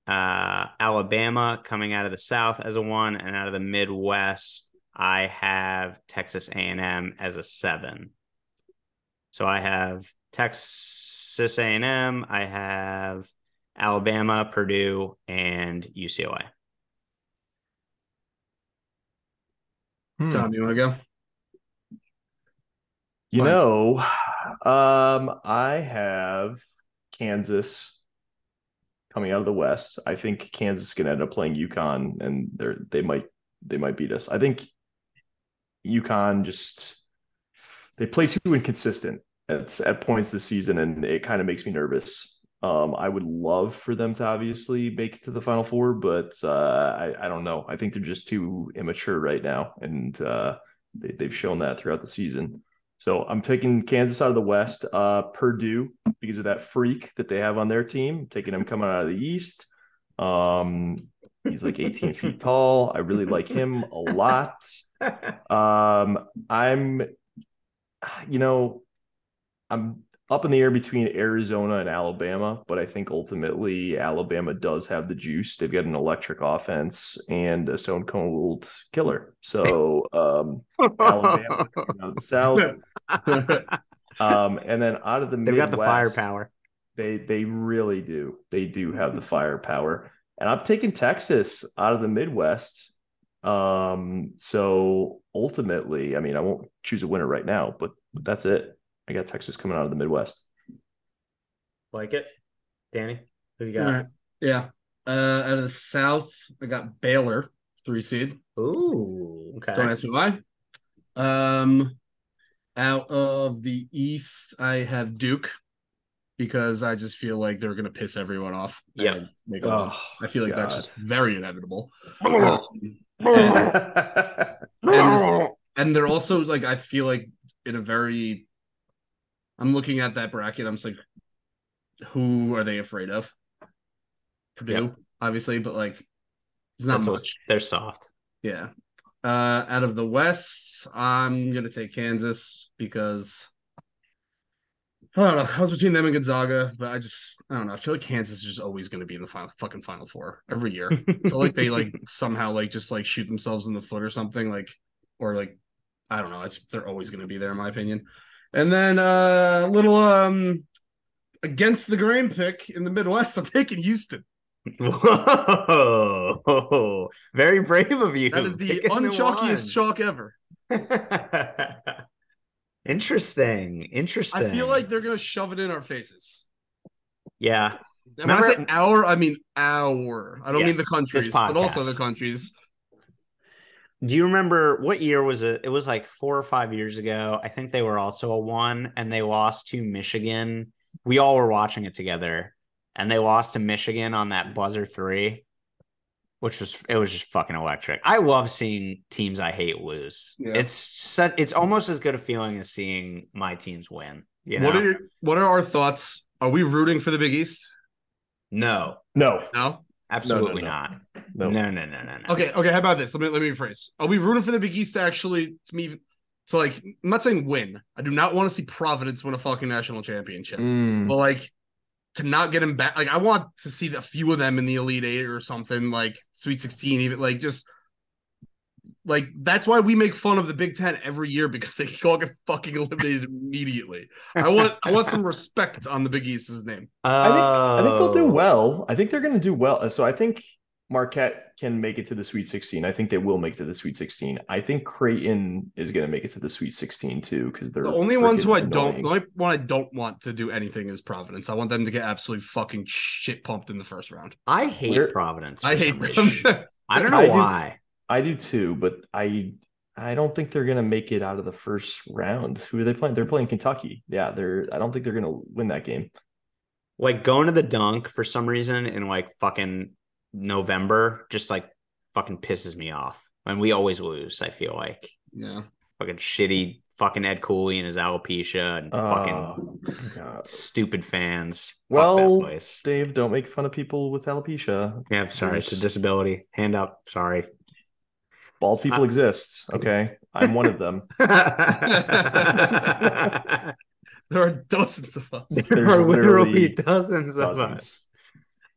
uh, Alabama coming out of the South as a one, and out of the Midwest, I have Texas A&M as a seven. So I have Texas A&M. I have Alabama, Purdue, and UCLA. Hmm. Tom, you want to go? You Fine. know, um, I have Kansas coming out of the West. I think Kansas is going to end up playing UConn, and they're they might they might beat us. I think UConn just they play too inconsistent at at points this season, and it kind of makes me nervous. Um, I would love for them to obviously make it to the Final Four, but uh, I I don't know. I think they're just too immature right now, and uh, they, they've shown that throughout the season. So I'm taking Kansas out of the West, uh, Purdue because of that freak that they have on their team, taking him coming out of the East. Um, he's like 18 feet <laughs> tall. I really like him a lot. <laughs> Um, I'm, you know, I'm up in the air between Arizona and Alabama, but I think ultimately Alabama does have the juice. They've got an electric offense and a stone cold killer. So um, Alabama <laughs> out of the South. <laughs> Um, and then out of the Midwest. They've got the firepower. They they really do. They do have the firepower. And I'm taking Texas out of the Midwest. Um, so ultimately, I mean, I won't choose a winner right now, but, but that's it. I got Texas coming out of the Midwest. Like it, Danny? Who you got? right. Yeah. Uh, out of the South, I got Baylor, three seed. Ooh, okay. Don't ask me why. Um, out of the East, I have Duke because I just feel like they're gonna piss everyone off. Yep. and make a. I feel like that's just very inevitable. Oh. <laughs> and, and they're also like I feel like in a very I'm looking at that bracket, I'm just like, who are they afraid of? Purdue, Yep. obviously, but like it's not That's much. they're soft. Yeah. Uh out of the West, I'm gonna take Kansas because I don't know. I was between them and Gonzaga, but I just I don't know. I feel like Kansas is just always gonna be in the final fucking final four every year. so like they like <laughs> somehow like just like shoot themselves in the foot or something, like or like I don't know. It's they're always gonna be there in my opinion. And then uh a little um against the grain pick in the Midwest, I'm taking Houston. Whoa, <laughs> very brave of you. That is the unchalkiest chalk ever. <laughs> interesting. Interesting. I feel like they're gonna shove it in our faces. yeah, And when I say Remember- our, I mean our. I don't mean the countries, but also the countries. Do you remember what year was it? It was like four or five years ago. I think they were also a one and they lost to Michigan. We all were watching it together and they lost to Michigan on that buzzer three, which was it was just fucking electric. I love seeing teams I hate lose. Yeah. It's such it's almost as good a feeling as seeing my teams win. You know? What are your, what are our thoughts? Are we rooting for the Big East? no, No, No. Absolutely no. not. no, No, no, no, no, no. Okay. Okay. How about this? Let me let me rephrase. Are we rooting for the Big East to actually to me to like? I'm not saying win. I do not want to see Providence win a fucking national championship. Mm. But like to not get him back, like I want to see a few of them in the Elite Eight or something, like Sweet 16, even like just like that's why we make fun of the Big Ten every year because they <laughs> all get fucking eliminated immediately. I want I want some respect on the Big East's name. Uh, I think I think they'll do well. I think they're going to do well. So I think Marquette can make it to the Sweet 16. I think they will make it to the Sweet 16. I think Creighton is going to make it to the Sweet 16 too because they're The only ones who I freaking don't, the only one I don't want to do anything is Providence. I want them to get absolutely fucking shit pumped in the first round. I hate Where- Providence. I hate some them. <laughs> I don't know I do- why. I do too, but I I don't think they're going to make it out of the first round. Who are they playing? They're playing Kentucky. Yeah, they're. I don't think they're going to win that game. like going to the dunk for some reason in like fucking November just like fucking pisses me off. And we always lose, I feel like. yeah. Fucking shitty fucking Ed Cooley and his alopecia and oh, fucking Oh, God. stupid fans. Well. Dave, don't make fun of people with alopecia. Yeah, I'm sorry. It's a disability. Hand up. Sorry. Bald people Uh, exist. Okay, I'm one of them. <laughs> There are dozens of us. there There's are literally literally dozens of dozens. us.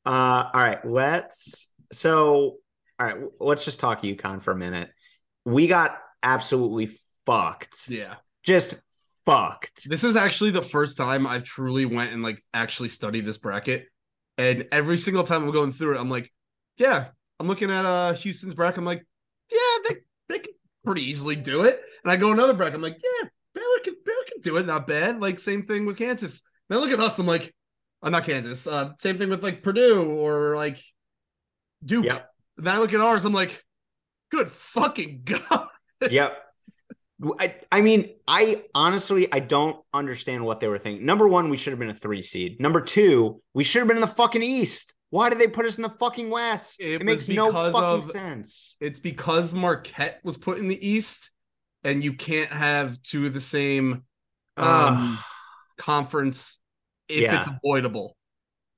Uh, all right, let's. So, all right, let's just talk UConn for a minute. We got absolutely fucked. Yeah. Just fucked. This is actually the first time I've truly went and like actually studied this bracket. And every single time I'm going through it, I'm like, yeah, I'm looking at uh Houston's bracket. I'm like, yeah, they they can pretty easily do it. And I go another bracket. I'm like, yeah, Baylor can Baylor can do it, not bad. Like same thing with Kansas. Then I look at us. I'm like, I'm not Kansas. Uh, same thing with like Purdue or like Duke. Yep. Then I look at ours. I'm like, good fucking <laughs> god. yep. I, I mean, I honestly I don't understand what they were thinking. Number one, we should have been a three seed. Number two, we should have been in the fucking East. Why did they put us in the fucking West? It It, makes no fucking of- sense. it's because Marquette was put in the East, and you can't have two of the same um, conference if Yeah. it's avoidable.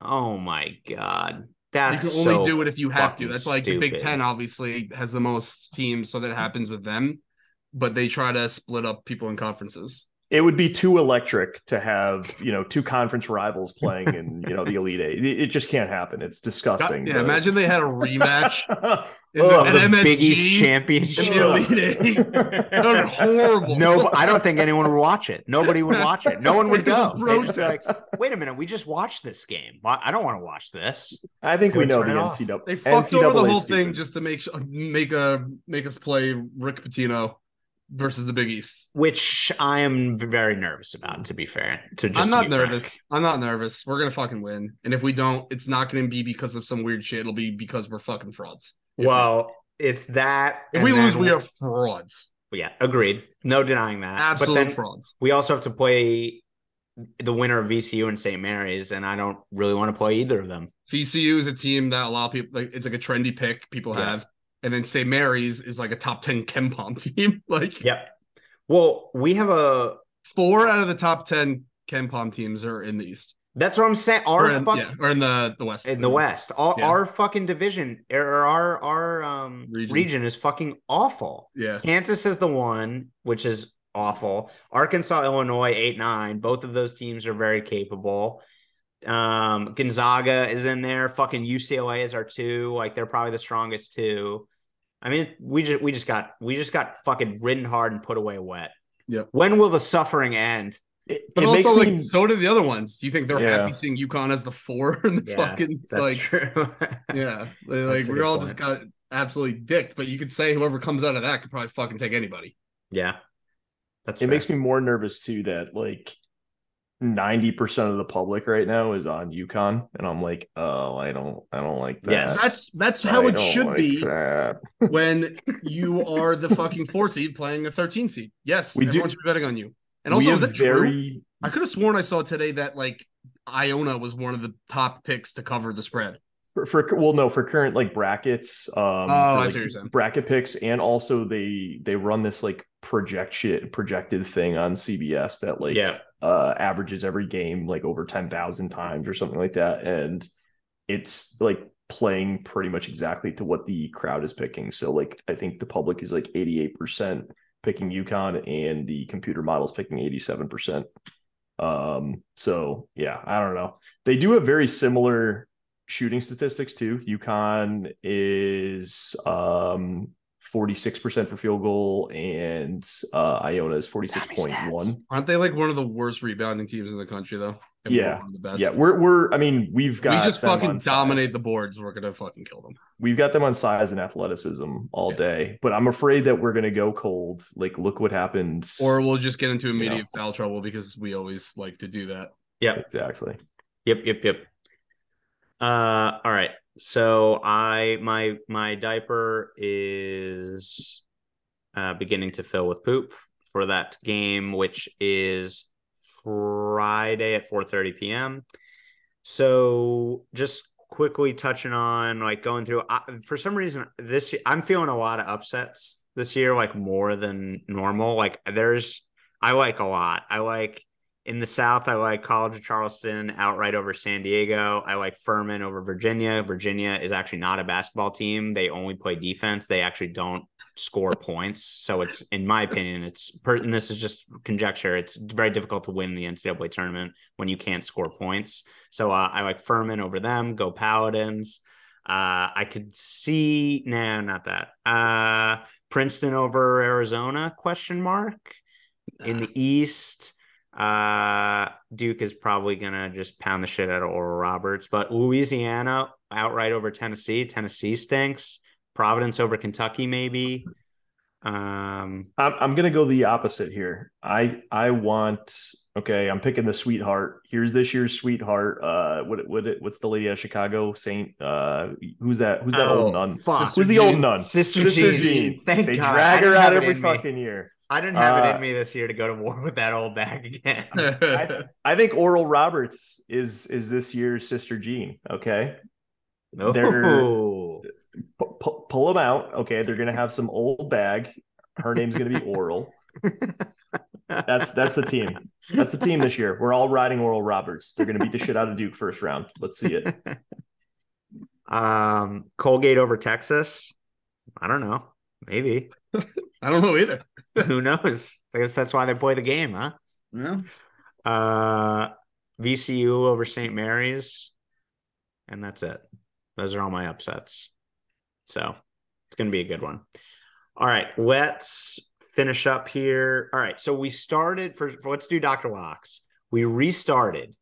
oh my god, You that's can only so do it if you have to. That's like the Big. Ten obviously has the most teams, so that happens with them. But they try to split up people in conferences. It would be too electric to have you know two conference rivals playing in <laughs> you know the Elite Eight. It, it just can't happen. It's disgusting. yeah, but- imagine they had a rematch <laughs> in Ugh, the, oh, the at MSG. Big East in Championship. the Elite Eight. <laughs> That would be horrible. No, I don't think anyone would watch it. Nobody would watch it. No one would go. It's a They'd just be like. Wait a minute, we just watched this game. I don't want to watch this. I think we Would know the it. NCAA. They fucked over the whole is thing just to make make a make us play Rick Pitino versus the Big East. Which I am very nervous about, to be fair. To just I'm not nervous. frank. I'm not nervous. We're gonna fucking win. And if we don't, it's not gonna be because of some weird shit. It'll be because we're fucking frauds. Well, it's that. if we lose, we are frauds. Yeah, agreed. No denying that. Absolute but then frauds. we also have to play the winner of VCU and St. Mary's, and I don't really want to play either of them. VCU is a team that a lot of people like. It's like a trendy pick people Yeah. have, and then St. Mary's is like a top ten KenPom <laughs> team. like Yep. Well, we have a. four out of the top ten KenPom teams are in the East. That's what I'm saying. Our Or in, fuck, yeah, or in the the West. in the West. All, Yeah. Our fucking division or our our um Region. region. is fucking awful. Yeah. Kansas is the one, which is awful. Arkansas, Illinois, eight nine. Both of those teams are very capable. Um, Gonzaga is in there. Fucking UCLA is our two. Like they're probably the strongest two. I mean, we just we just got we just got fucking ridden hard and put away wet. Yeah. When will the suffering end? It, But it also, like, me so do the other ones. Do you think they're Yeah. happy seeing UConn as the four <laughs> in the Yeah, fucking That's like? true. <laughs> Yeah, like we good all point. just got absolutely dicked. But you could say whoever comes out of that could probably fucking take anybody. yeah. That's it fair. makes me more nervous too that like 90% of the public right now is on UConn. And I'm like, oh, I don't I don't like that. Yes. That's that's how I it should like be <laughs> when you are the fucking four seed playing a 13 seed. Yes, We do- should be betting on you. And also, is have that true? I could have sworn I saw today that like Iona was one of the top picks to cover the spread. for, for well no for current like brackets um Oh, for, I like, what you're bracket picks and also they they run this like projection projected thing on cbs that like yeah. Uh averages every game like over 10,000 times or something like that and it's like playing pretty much exactly to what the crowd is picking so like i think the public is like 88% picking UConn and the computer models picking 87%. Um, so yeah, I don't know. They do have very similar shooting statistics too. UConn is um 46% for field goal and uh Iona is 46.1. Aren't they like one of the worst rebounding teams in the country though? And we're Yeah. one of the best. Yeah, we're we're I mean, we've got, we just fucking dominate size. the boards. We're gonna fucking kill them. We've got them on size and athleticism all Yeah. day, but I'm afraid that we're gonna go cold. Like, look what happened. Or we'll just get into Yeah. immediate foul trouble because we always like to do that. Yep. exactly. Yep, yep, yep. Uh all right. So I my my diaper is uh beginning to fill with poop for that game which is Friday at 4:30 p.m. So just quickly touching on like going through I, for some reason this I'm feeling a lot of upsets this year like more than normal like there's I like a lot. I like in the South, I like College of Charleston outright over San Diego. I like Furman over Virginia. Virginia is actually not a basketball team. They only play defense. They actually don't score points. So it's, in my opinion, it's, and this is just conjecture. It's very difficult to win the NCAA tournament when you can't score points. So uh, I like Furman over them. Go Paladins. Uh, I could see, no, not that. Uh, Princeton over Arizona? Question mark. In the <sighs> East, uh, Duke is probably gonna just pound the shit out of Oral Roberts, but Louisiana outright over Tennessee. Tennessee stinks. Providence over Kentucky, maybe. Um, I'm I'm gonna go the opposite here. I I want okay. I'm picking the sweetheart. Here's this year's sweetheart. Uh, what what what's the lady out of Chicago? Saint. Uh, who's that? Who's that Oh, old nun? fuck. Who's the old nun? Sister Jean. Thank they God. I drag her out every in me. fucking year. I didn't have it Uh, in me this year to go to war with that old bag again. <laughs> I, I think Oral Roberts is is this year's Sister Jean. Okay, no. P- pu- pull them out. Okay, they're gonna have some old bag. Her name's gonna be <laughs> Oral. That's that's the team. That's the team this year. We're all riding Oral Roberts. They're gonna beat the shit out of Duke first round. Let's see it. <laughs> um, Colgate over Texas. I don't know. Maybe. I don't know either. <laughs> Who knows? I guess that's why they play the game, huh? Yeah. Uh, VCU over St. Mary's, and that's it. Those are all my upsets. So it's going to be a good one. All right, let's finish up here. All right, so we started for, for let's do Dr. Locks. We restarted,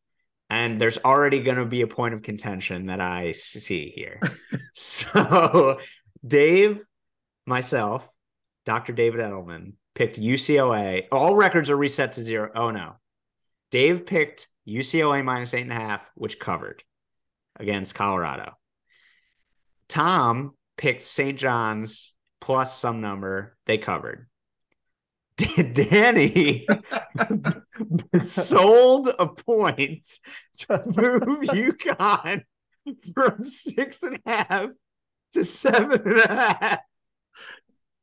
and there's already going to be a point of contention that I see here. <laughs> so Dave, myself, Dr. David Edelman picked UCLA. All records are reset to zero. Oh no. Dave picked UCLA minus eight and a half, which covered against Colorado. Tom picked St. John's plus some number. They covered. <laughs> Danny <laughs> sold a point to move <laughs> UConn from six and a half to seven and a half.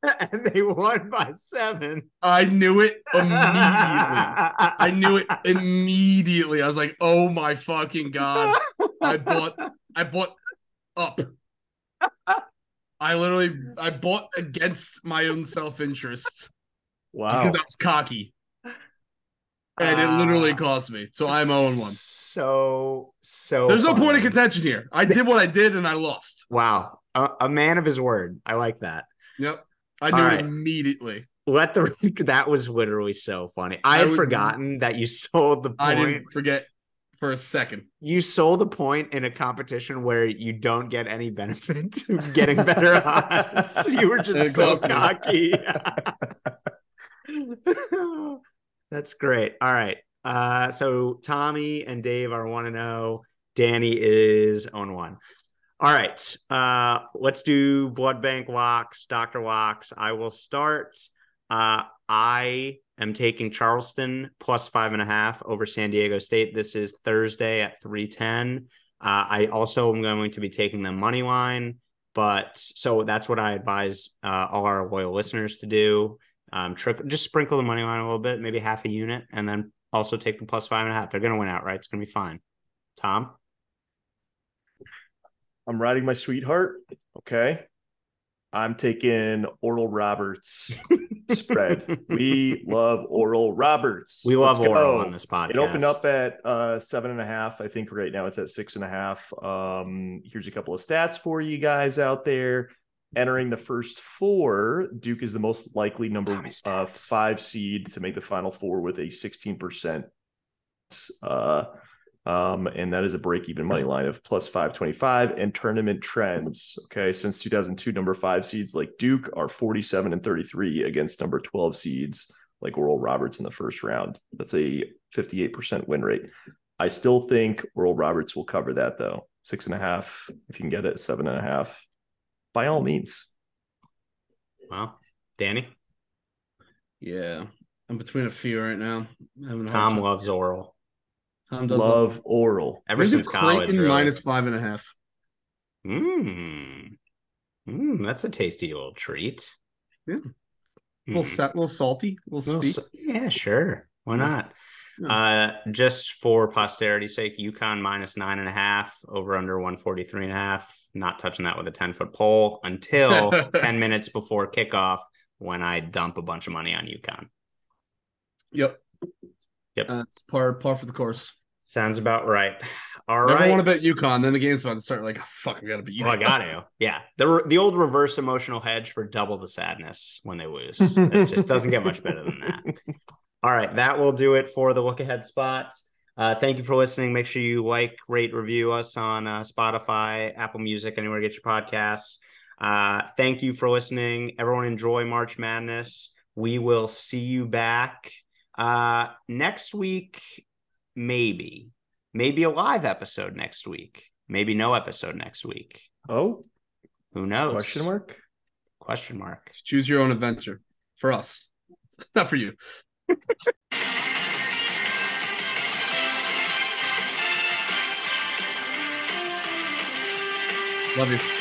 <laughs> And they won by seven. I knew it immediately. <laughs> I knew it immediately. I was like, "Oh my fucking god!" I bought. I bought up. I literally. I bought against my own self interest Wow. because I was cocky, and it literally Ah. cost me. So I'm 0 1. So so. There's no point of contention here. I did what I did, and I lost. Wow, a, a man of his word. I like that. Yep. I knew right. immediately. Let the <laughs> that was literally so funny. I I had was- forgotten that you <laughs> sold the point. I didn't forget for a second. You sold the point in a competition where you don't get any benefit <laughs> to getting better odds. You were just so cocky. That's great. All right. Uh, so Tommy and Dave are one and zero. Danny is on one. All right. Uh, let's do blood bank walks, Doctor walks. I will start. Uh, I am taking Charleston plus five and a half over San Diego State. This is Thursday at three ten. Uh, I also am going to be taking the money line, but so that's what I advise uh, all our loyal listeners to do. Um, trick, just sprinkle the money line a little bit, maybe half a unit, and then also take the plus five and a half. They're going to win outright. It's going to be fine. Tom, I'm riding my sweetheart. Okay. I'm taking Oral Roberts <laughs> spread. we love Oral Roberts. we love Let's Oral go. on this podcast. It opened up at uh, seven and a half. I think right now it's at six and a half. Um, here's a couple of stats for you guys out there. Entering the first four, Duke is the most likely number uh, five seed to make the final four with a 16%. Uh, um, and that is a break even money line of plus 525 and tournament trends. Okay. Since 2002, number five seeds like Duke are 47 and 33 against number 12 seeds like Oral Roberts in the first round. That's a 58% win rate. I still think Oral Roberts will cover that though. Six and a half, if you can get it, seven and a half, by all means. Well, Danny, Yeah. I'm between a few right now. I'm a Tom loves Oral. Tom does Love Oral. Ever I'm since college. Creighton really. minus five and a half. Mm. Mm, that's a tasty little treat. Yeah. A little Mm. set, little salty, little Little sweet. s- yeah, sure. Why Yeah. not? Yeah. Uh, just for posterity's sake, UConn minus nine and a half, over under 143 and a half. Not touching that with a 10 foot pole until <laughs> 10 minutes before kickoff when I dump a bunch of money on UConn. Yep. Yep. That's par par for the course. Sounds about right. All Never right. want to bet UConn. Then the game's about to start. Like, oh, fuck, we got to beat UConn. Well, I got to. Yeah. The, the old reverse emotional hedge for double the sadness when they lose. It <laughs> just doesn't get much better than that. All right. That will do it for the look ahead spots. Uh, thank you for listening. Make sure you like, rate, review us on uh, Spotify, Apple Music, anywhere you get your podcasts. Uh, thank you for listening. Everyone enjoy March Madness. We will see you back uh, next week, maybe. Maybe a live episode next week. Maybe no episode next week. Oh, Who knows? question mark? Question mark. Choose your own adventure for us, <laughs> not for you. <laughs> Love you.